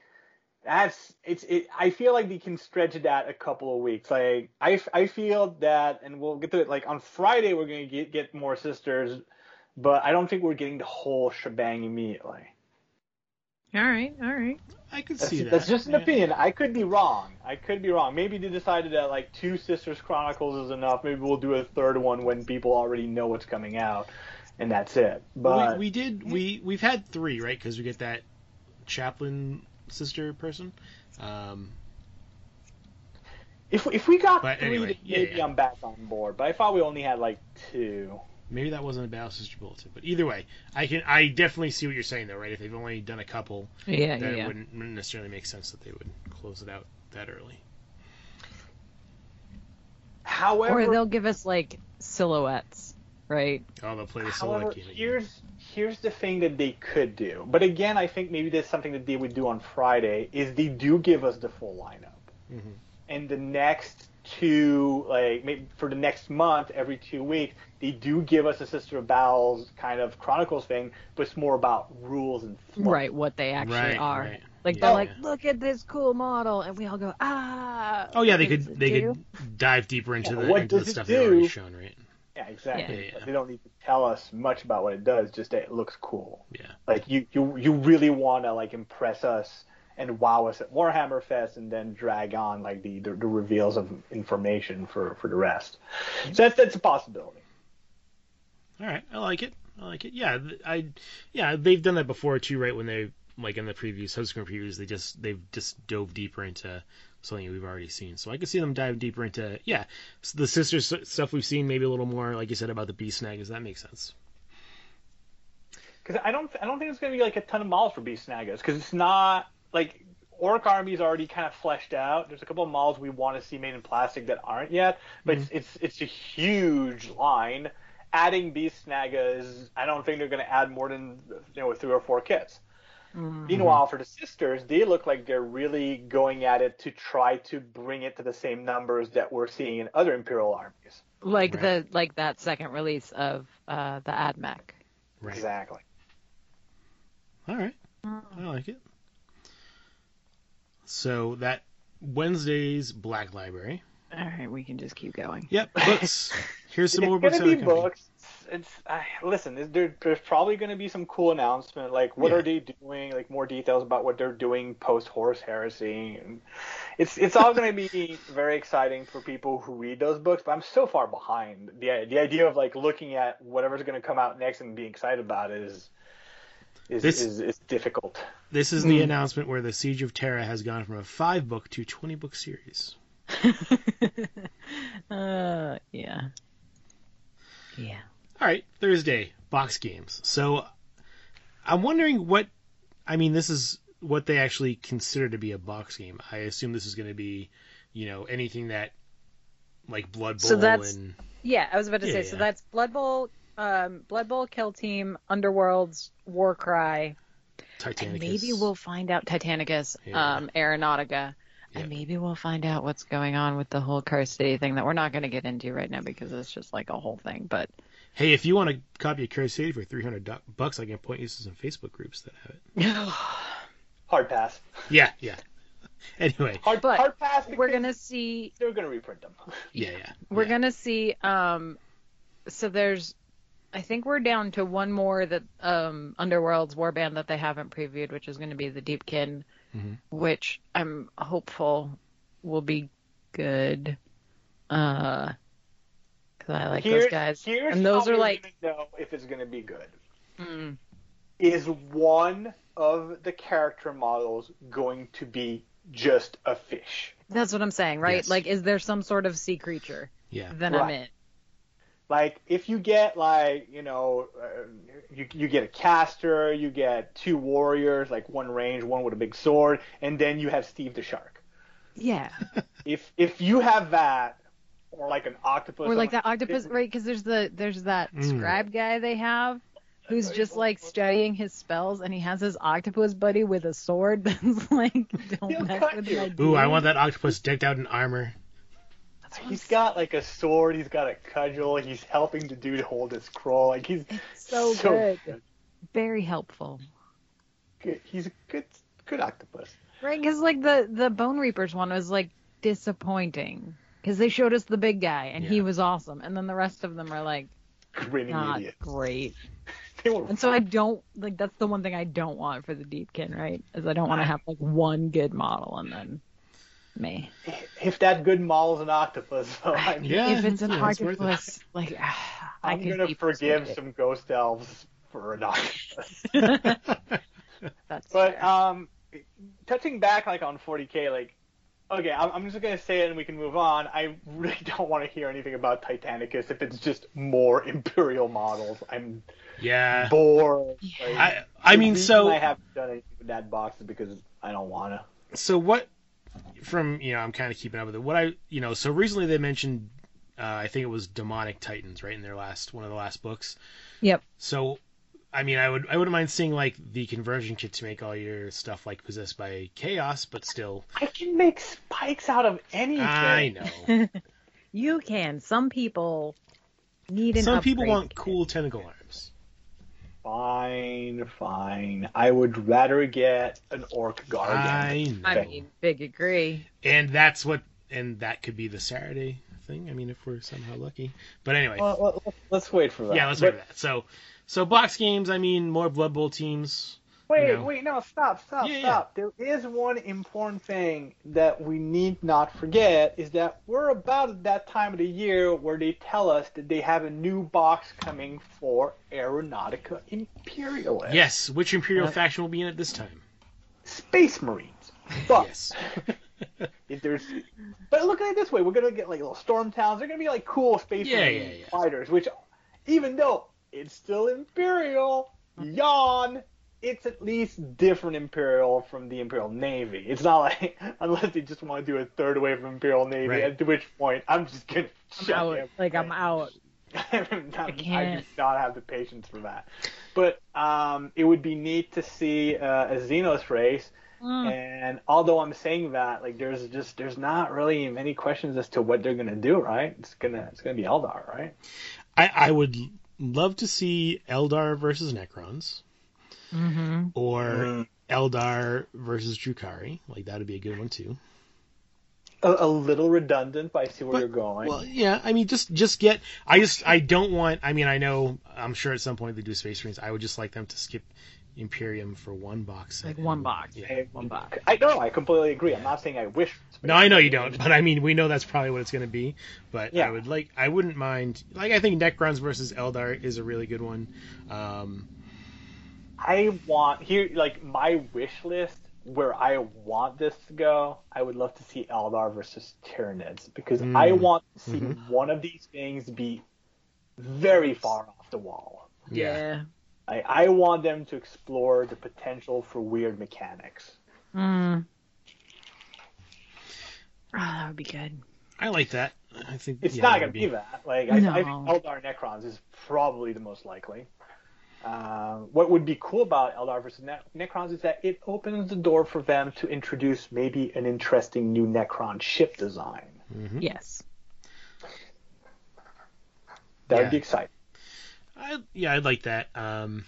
that's it's it i feel like they can stretch that a couple of weeks. Like i, I feel that and we'll get to it like on friday we're going to get, get more sisters but i don't think we're getting the whole shebang immediately. All right, all right. I could that's, see that. that's just an yeah. opinion. I could be wrong. I could be wrong. Maybe they decided that like two sisters chronicles is enough. Maybe we'll do a third one when people already know what's coming out and that's it. But we, we did we we've had three right? Because we get that chaplain sister person. Um, if, if we got But three anyway, then yeah, maybe yeah. i'm back on board but i thought we only had like two maybe that wasn't a Battle Sister Bulletin, but either way, I can I definitely see what you're saying though, right? If they've only done a couple, Yeah, then yeah. it wouldn't, wouldn't necessarily make sense that they would close it out that early. however Or they'll give us like silhouettes, right? Oh, they'll play the However, silhouette game. again. here's here's the thing that they could do. But again, I think maybe that's something that they would do on Friday is they do give us the full lineup. Mhm. And the next two, like maybe for the next month, every two weeks, they do give us a Sister of Battles kind of Chronicles thing, but it's more about rules and flow. Right, what they actually Right, are. right. Like Yeah. they're like, look at this cool model, and we all go, ah. Oh yeah, they could they do? could dive deeper into Yeah, the what into the does it stuff they've already shown, right? Yeah, exactly. Yeah, yeah. They don't need to tell us much about what it does, just that it looks cool. Yeah. Like you, you, you really want to like impress us and wow us at Warhammer Fest, and then drag on like the, the, the reveals of information for, for the rest. So that's that's a possibility. All right, I like it. I like it. Yeah, I yeah they've done that before too, right? When they like in the previews, subsequent previews, they just they've just dove deeper into something we've already seen. So I could see them dive deeper into yeah the sister s- stuff we've seen, maybe a little more like you said about the beast snag. Does that make sense? Because I don't I don't think it's gonna be like a ton of models for Beast Snaggas because it's not like Orc Army is already kind of fleshed out. There's a couple of models we want to see made in plastic that aren't yet, but it's, mm-hmm. it's it's a huge line. Adding Beast Snaggas, I don't think they're going to add more than you know three or four kits. Meanwhile, for the sisters, they look like they're really going at it to try to bring it to the same numbers that we're seeing in other Imperial armies. like Right. the like that second release of uh, the AdMech. Right. Exactly. All right. I like it. So that Wednesday's Black Library. All right, we can just keep going. Yep, books. Here's some more it's gonna be of the company. books. It's I, listen. is There, there's probably gonna be some cool announcement, like what Yeah. are they doing, like more details about what they're doing post Horus Heresy, and it's it's all going to be very exciting for people who read those books, but I'm so far behind. the The idea of like looking at whatever's going to come out next and being excited about it is is This- is, is difficult. This is the announcement where the Siege of Terra has gone from a five book to twenty book series. uh, yeah. Yeah. All right, Thursday box games. So I'm wondering what I mean. This is what they actually consider to be a box game. I assume this is going to be, you know, anything that like Blood Bowl So that's- and Yeah, I was about to Yeah, say. So that's Blood Bowl, um, Blood Bowl, Kill Team, Underworlds, Warcry, Titanicus. and maybe we'll find out Titanicus, Yeah. um, Aeronautica, Yeah. and maybe we'll find out what's going on with the whole Cursed City thing that we're not going to get into right now because it's just like a whole thing. But Hey, if you want to copy a Cursed City for 300 du- bucks, I can point you to some Facebook groups that have it. Hard pass. Yeah, yeah. Anyway, Hard, But hard pass. we're gonna see They're gonna reprint them. yeah, yeah. We're yeah. gonna see. Um, so there's, I think we're down to one more that um Underworld's warband that they haven't previewed, which is going to be the Deepkin, Mhm. which I'm hopeful will be good. Uh, because I like Here- those guys, Here's and those how are like, know if it's gonna be good. mm, Is one of the character models going to be just a fish? that's what I'm saying, right? Yes. Like, is there some sort of sea creature? Yeah. Then I'm in. Like if you get like you know uh, you you get a caster, you get two warriors, like one range, one with a big sword, and then you have Steve the shark. Yeah, If if you have that, or like an octopus, or like that octopus, right? Because there's the there's that Mm. scribe guy they have who's just like studying his spells, and he has his octopus buddy with a sword that's like, He'll don't mess with you. my Ooh, I want that octopus decked out in armor. He's got like a sword, he's got a cudgel, he's helping the dude hold his scroll. Like he's so good. Very helpful, good. He's a good good octopus. right? Because like the the Bonereapers one was like disappointing because they showed us the big guy and he was awesome, and then the rest of them are like Grinning not idiot. great. They were And so I don't like that's the one thing I don't want for the Deepkin, right? Is I don't want to have like one good model and then me. if that good model's an octopus, though, I'm, Yeah, if it's an yeah, it's octopus, like I I'm gonna forgive persuaded. some ghost elves for an octopus. That's but fair. um, touching back like on 40k, like okay, I'm, I'm just gonna say it and we can move on. I really don't want to hear anything about Titanicus if it's just more Imperial models. I'm Yeah. bored. Like, I I mean, so I haven't done anything with that box is because I don't wanna. so what from you know I'm kind of keeping up with it. What I you know so recently they mentioned uh, I think it was demonic titans right in their last one of the last books. Yep. So I mean I would I wouldn't mind seeing like the conversion kit to make all your stuff like possessed by chaos, but still I can make spikes out of anything. I know you can. Some people need an some people want kit. cool tentacle arms. Fine, fine. I would rather get an orc guardian. I know. I mean, big agree. and that's what and that could be the Saturday thing. I mean if we're somehow lucky. But anyway. Well, well, let's- let's wait for that. yeah, let's But- wait for that. So so box games, I mean more Blood Bowl teams. Wait, you know. wait, no, stop, stop, Yeah, stop. There is one important thing that we need not forget is that we're about at that time of the year where they tell us that they have a new box coming for Aeronautica Imperialis. Yes, which Imperial Uh, faction will be in it this time? Space Marines. But Yes. if there's but look at it this way, we're gonna get like little Stormtalons. They're gonna be like cool space Yeah, marine yeah, yeah. fighters, which even though it's still Imperial, yawn, it's at least different Imperial from the Imperial Navy. It's not like unless they just want to do a third wave of Imperial Navy, Right. at which point I'm just gonna I'm shut out. them. Like I'm out. I'm not- I, do can't. have the patience for that. But um, it would be neat to see uh, a Xenos race. Mm. And although I'm saying that, like, there's just there's not really many questions as to what they're gonna do, right? It's gonna it's gonna be Eldar, right? I, I would l- love to see Eldar versus Necrons Mm-hmm. or Mm. Eldar versus Drukari. Like that would be a good one too. A, a little redundant, but I see where But- you're going. Well, yeah, I mean just just get I just I don't want I mean I know I'm sure at some point they do Space Marines. I would just like them to skip Imperium for one box set. Like one box. Yeah. I, One box. I know. I completely agree. I'm not saying I wish. No, I know you don't, but I mean, we know that's probably what it's going to be. But I would like, I wouldn't mind. Like, I think Necrons versus Eldar is a really good one. Um, I want here like my wish list where I want this to go. I would love to see Eldar versus Tyranids because I Mm. want to see Mhm. one of these things be very far off the wall. Yeah. I, I want them to explore the potential for weird mechanics. Mm. Oh, that would be good. I like that. I think It's yeah, not gonna be that. Like I, I think Eldar Necrons is probably the most likely. Uh, what would be cool about Eldar versus ne- Necrons is that it opens the door for them to introduce maybe an interesting new Necron ship design. Mhm. Yes. That Yeah. would be exciting. I, yeah, I'd like that. Um,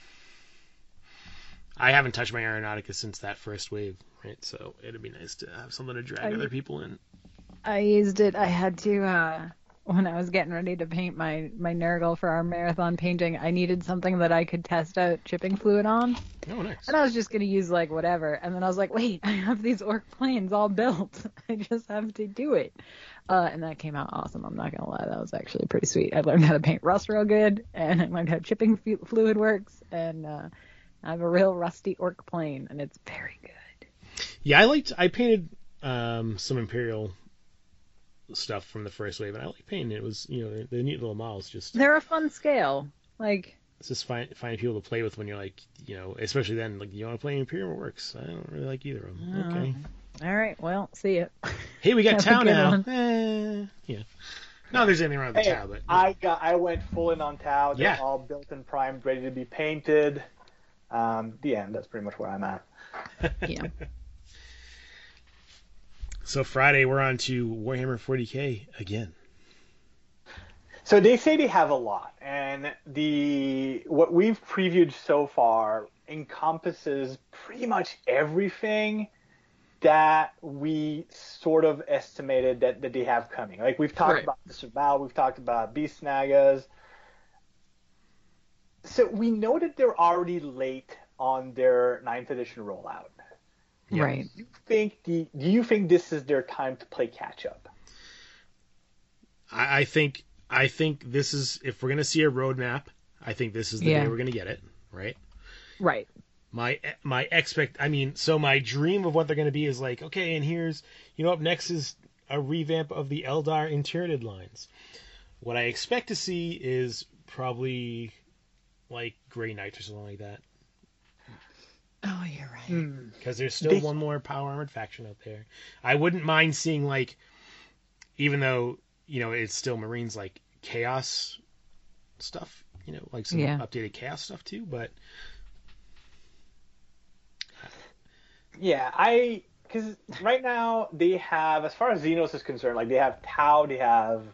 I haven't touched my Aeronautica since that first wave, right? So it'd be nice to have something to drag I- other people in. I used it. I had to uh when I was getting ready to paint my my Nurgle for our marathon painting. I needed something that I could test out chipping fluid on, Oh, nice. and I was just gonna use like whatever. And then I was like, wait, I have these orc planes all built. I just have to do it. Uh, and that came out awesome. I'm not gonna lie, that was actually pretty sweet. I learned how to paint rust real good, and I learned how chipping fluid works, and uh, I have a real rusty orc plane, and it's very good. Yeah, I liked. I painted um, some Imperial stuff from the first wave, and I like painting. it. It was, you know, they're, they're neat little models. Just They're a fun scale. Like it's just find, finding people to play with when you're like, you know, especially then, like, you want to play in Imperial works. I don't really like either of them. Oh. Okay. All right, well, see ya. Hey, we got Have a Tau now. Eh, yeah. No, there's anything wrong with the Hey, Tau, but I got I went full in on Tau. They're Yeah. all built and primed, ready to be painted. Um, the end. That's pretty much where I'm at. Yeah. So Friday we're on to Warhammer 40k again. So they say they have a lot, and the what we've previewed so far encompasses pretty much everything that we sort of estimated that, that they have coming. Like we've talked Right. about the Sabal, we've talked about Beast Snaggas. So we know that they're already late on their ninth edition rollout. Yeah. Right. Do you think the do you think this is their time to play catch up? I, I think I think this is if we're gonna see a roadmap, I think this is the Yeah. day we're gonna get it, right? Right. my my expect I mean so my dream of what they're going to be is like okay and here's you know up next is a revamp of the Eldar Interited lines. What I expect to see is probably like Grey Knights or something like that Oh, you're right. because there's still They- one more power armored faction out there. I wouldn't mind seeing like even though you know it's still Marines like chaos stuff, you know, like some Yeah. updated chaos stuff too, but Yeah, I because right now they have, as far as Xenos is concerned, like they have Tau, they have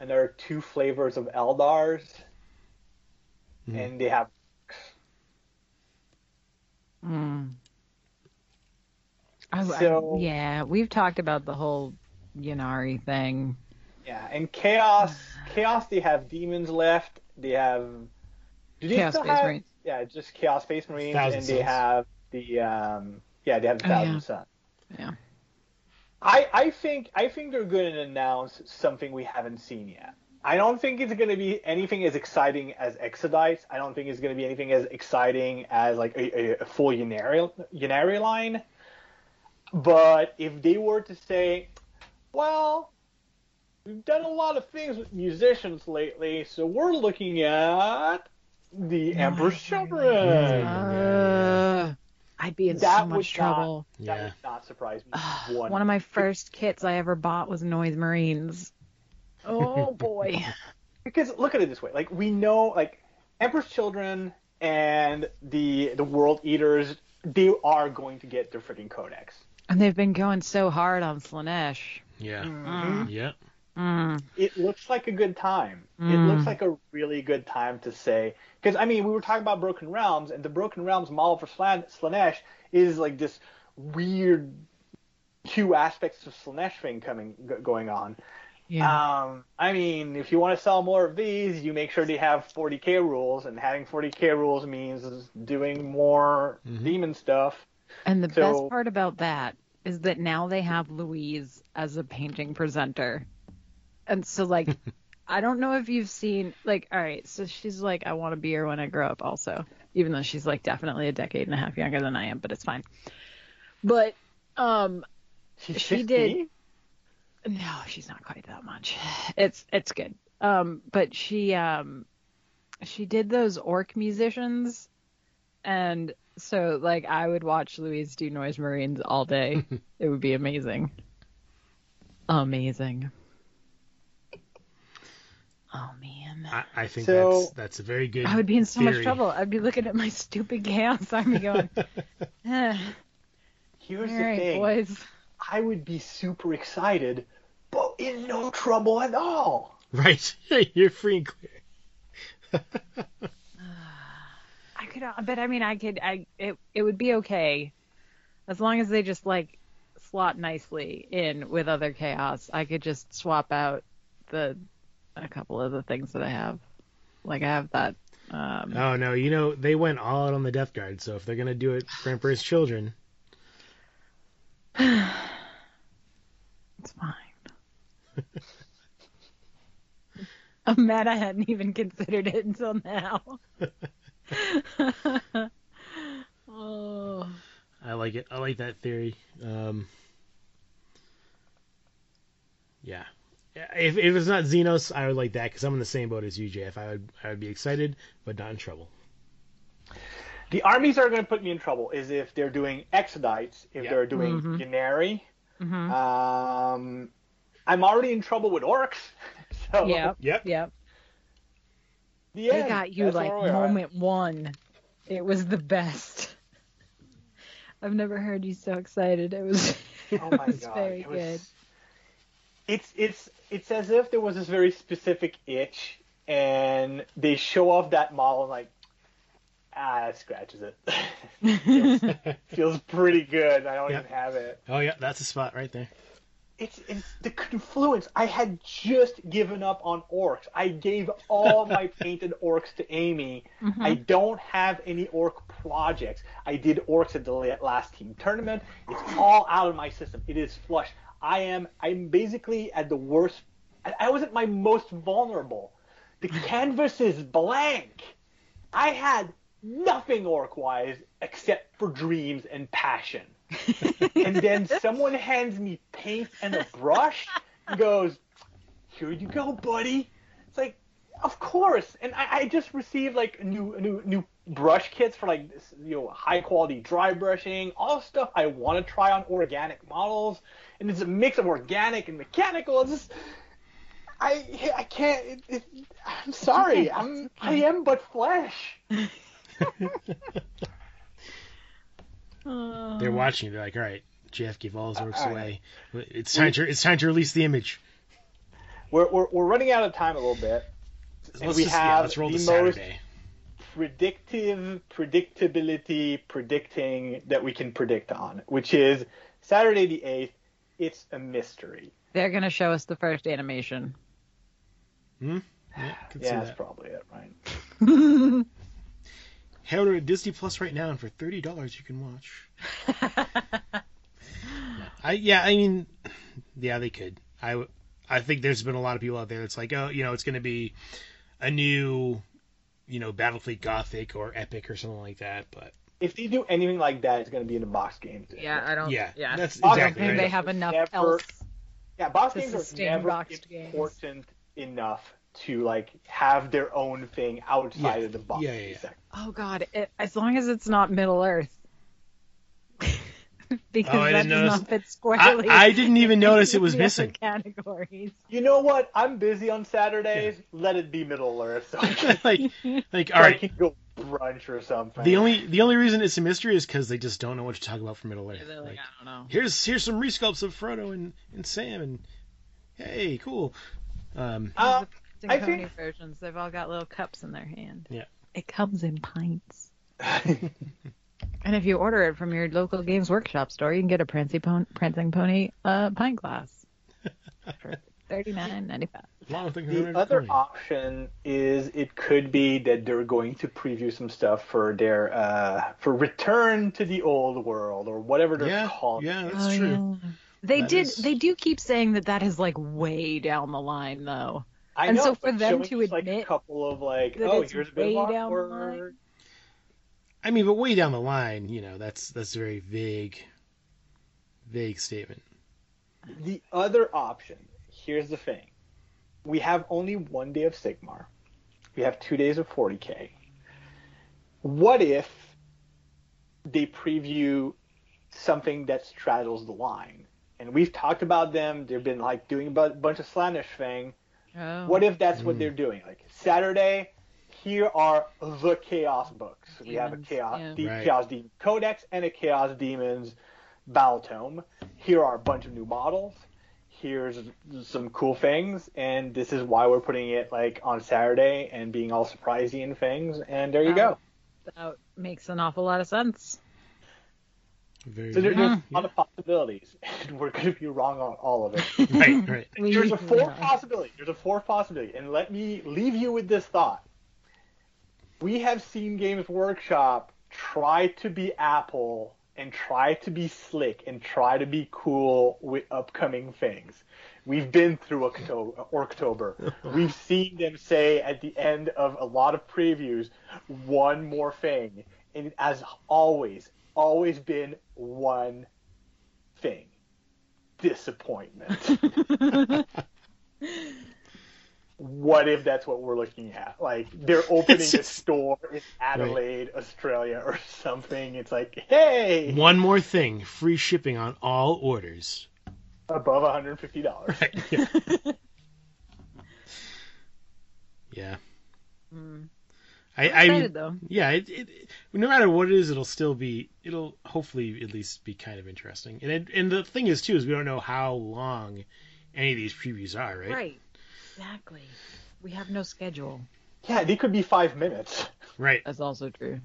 another two flavors of Eldars, Mhm. and they have Mm. I, I- So- yeah, we've talked about the whole Ynnari thing. yeah, and Chaos. Chaos, they have demons left. They have. Do they Chaos still Space have? Marines. Yeah, just Chaos Space Marines, Thousand and they Suns. have the um. Yeah, they have the Oh, Thousand yeah. Suns. Yeah. I, I think I think they're going to announce something we haven't seen yet. I don't think it's going to be anything as exciting as Exodites. I don't think it's going to be anything as exciting as like a, a, a full Ynnari, Ynnari line. But if they were to say, well, we've done a lot of things with musicians lately, so we're looking at the Emperor's Children. Uh, I'd be in That so would much not- trouble. That Yeah. would not surprise me. one One of my first kits I ever bought was Noise Marines. Oh boy. because look at it this way like we know like emperor's children and the the world eaters they are going to get their freaking codex and they've been going so hard on Slaanesh. yeah. Mm. Yeah. Mm. it looks like a good time it Mm. looks like a really good time to say because i mean we were talking about broken realms and the broken realms model for Slan- slaanesh is like this weird two aspects of slaanesh thing coming g- going on Yeah. Um, I mean, if you want to sell more of these, you make sure they have 40k rules, and having 40k rules means doing more Mhm. demon stuff. and the so- best part about that is that now they have Louise as a painting presenter. And so like I don't know if you've seen like all right, so she's like I want to be her when I grow up also, even though she's like definitely a decade and a half younger than I am, but it's fine. But um She's She 15? did. No, she's not quite that much. It's it's good. Um, but she um, she did those orc musicians, and so like I would watch Louise do Noise Marines all day. it would be amazing. Amazing. Oh man. I, I think So- that's that's a very good. I would be in so much trouble. I'd be looking at my stupid chaos army going, eh, Here's all the right, thing. boys. I would be super excited, but in no trouble at all. Right, you're free and clear. I could, uh, but I mean, I could, I it it would be okay, as long as they just like slot nicely in with other chaos. I could just swap out the a couple of the things that I have. Like I have that. Um, Oh no, you know they went all out on the Death Guard, so if they're gonna do it for Emperor's Children, It's fine. I'm mad I hadn't even considered it until now. oh. I like it. I like that theory. Um, yeah, if, if it's not Xenos, I would like that because I'm in the same boat as you, JF. I would I would be excited, but not in trouble. The armies that are going to put me in trouble is if they're doing Exodites, if Yeah. they're doing Mhm. Gunari. hmm Um, I'm already in trouble with orcs. So Yep. Yep. Yep. the They end. got you That's like where we are. moment one. It was the best. I've never heard you so excited. It was, it Oh my was god, very it was, good. It's it's it's as if there was this very specific itch, and they show off that model and like, ah, that scratches it. feels, feels pretty good. I don't Yeah. even have it. Oh yeah, that's a spot right there. It's it's the confluence. I had just given up on orcs. I gave all my painted orcs to Amy. Mm-hmm. I don't have any orc projects. I did orcs at the last team tournament. It's all out of my system. It is flush. I am I'm basically at the worst. I, I was at my most vulnerable. The canvas is blank. I had nothing orc wise except for dreams and passion. and then someone hands me paint and a brush and goes, "Here you go, buddy." It's like, of course. And I, I just received like new new new brush kits for like this, you know high quality dry brushing, all stuff I want to try on organic models, and it's a mix of organic and mechanical. It's just. I I can't. It, it, I'm sorry. I'm I am but flesh. Oh. They're uh, watching. They're like, all right, JF gave all his works all away. It's time to it's time to release the image. We're we're, we're running out of time a little bit. And Let's we just, yeah, have let's roll the to most- Saturday. predictive predictability predicting that we can predict on, which is Saturday the 8th. It's a mystery. They're gonna show us the first animation. Hmm? Yeah, could see Yeah, that's that. probably it, right? Head over to Disney Plus right now, and for thirty dollars you can watch. I yeah, I mean, yeah, they could. I I think there's been a lot of people out there that's like, oh, you know, it's going to be a new, you know, Battlefleet Gothic or Epic or something like that. But If they do anything like that, it's going to be in a box game. Yeah, I don't. yeah, yeah. that's Box I don't exactly think right. they have enough Never- else. Yeah, box To games are sustain never boxed games. important enough to like have their own thing outside Yeah. of the box. Yeah, yeah, yeah. Oh God! It, as long as it's not Middle Earth, because Oh, that didn't does notice- not fit squarely. I didn't even notice it was the other missing. Categories. You know what? I'm busy on Saturdays. Let it be Middle Earth, so I can, like, like, so all I can go brunch or something. The only the only reason it's a mystery is because they just don't know what to talk about for Middle Earth. Like, Like, I don't know. here's here's some resculpts of Frodo and, and Sam and hey, cool. Um, Uh, The I pony think- versions, they've all got little cups in their hand. Yeah. It comes in pints. And if you order it from your local Games Workshop store, you can get a Prancing Pony, Prancing Pony uh, pint glass for thirty nine ninety five. Long thing The other option is it could be that they're going to preview some stuff for their uh, for Return to the Old World or whatever they're yeah, calling. yeah, it. that's Oh, true. They That did. is- They do keep saying that that is like way down the line, though. I And know, so for them showing to us, like a admit couple of like, that oh, it's here's a bit way of down the awkward. line. I mean, but way down the line, you know, that's that's a very vague, vague statement. The other option, here's the thing. We have only one day of Sigmar. We have two days of 40k. What if they preview something that straddles the line? And we've talked about them. They've been like doing a bunch of Slaanesh thing. Oh. What if that's Mm. what they're doing? Like Saturday, here are the Chaos books. we have a Chaos, yeah. the Right. Chaos Demon Codex and a Chaos Demons Battle Tome. Here are a bunch of new models. Here's some cool things, and this is why we're putting it like on Saturday and being all surprising and things. And there you go. That makes an awful lot of sense. Very So there, vague. there's a lot of possibilities, and we're going to be wrong on all of it. right, right. There's a fourth yeah. possibility. There's a fourth possibility, and let me leave you with this thought. We have seen Games Workshop try to be Apple and try to be slick and try to be cool with upcoming things. We've been through October. October. We've seen them say at the end of a lot of previews, one more thing, and it has always, always been one thing: disappointment. what if that's what we're looking at? Like they're opening It's a store in Adelaide, Australia, or something. It's like, hey, One more thing: free shipping on all orders. above $150. yeah. yeah. Mm. I, I'm I excited though. yeah, it, it, no matter what it is, it'll still be, it'll hopefully at least be kind of interesting. And it, and the thing is too is we don't know how long any of these previews are, right? Right. Exactly. We have no schedule. Yeah, they could be five minutes. Right. That's also true.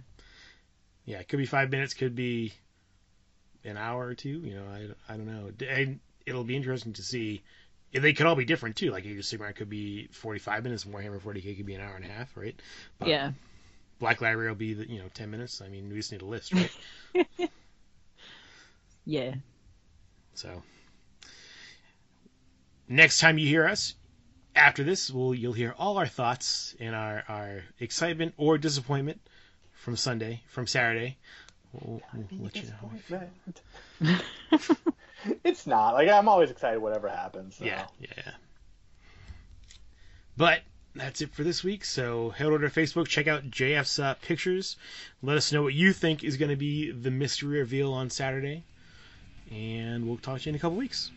Yeah, it could be five minutes, could be an hour or two. You know, I, I don't know. And it'll be interesting to see. They could all be different too. Like Age of Sigmar could be 45 minutes, Warhammer 40k could be an hour and a half, right? But yeah. Black Library will be the, you know 10 minutes. I mean, we just need a list, right? Yeah. So next time you hear us, after this, we'll you'll hear all our thoughts and our, our excitement or disappointment from Sunday, from Saturday. We'll, we'll let you know. it's not. Like I'm always excited whatever happens. so. Yeah, yeah, yeah. But that's it for this week. So head over to Facebook, check out JF's uh, pictures. Let us know what you think is going to be the mystery reveal on Saturday. And we'll talk to you in a couple weeks.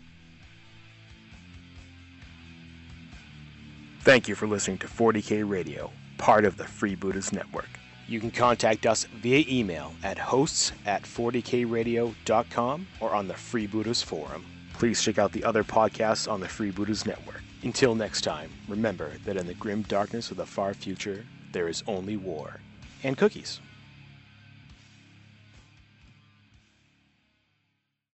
Thank you for listening to 40K Radio, part of the Freebooters Network. You can contact us via email at hosts at 40kradio.com or on the Freebooters Forum. Please check out the other podcasts on the Freebooters Network. Until next time, remember that in the grim darkness of the far future, there is only war and cookies.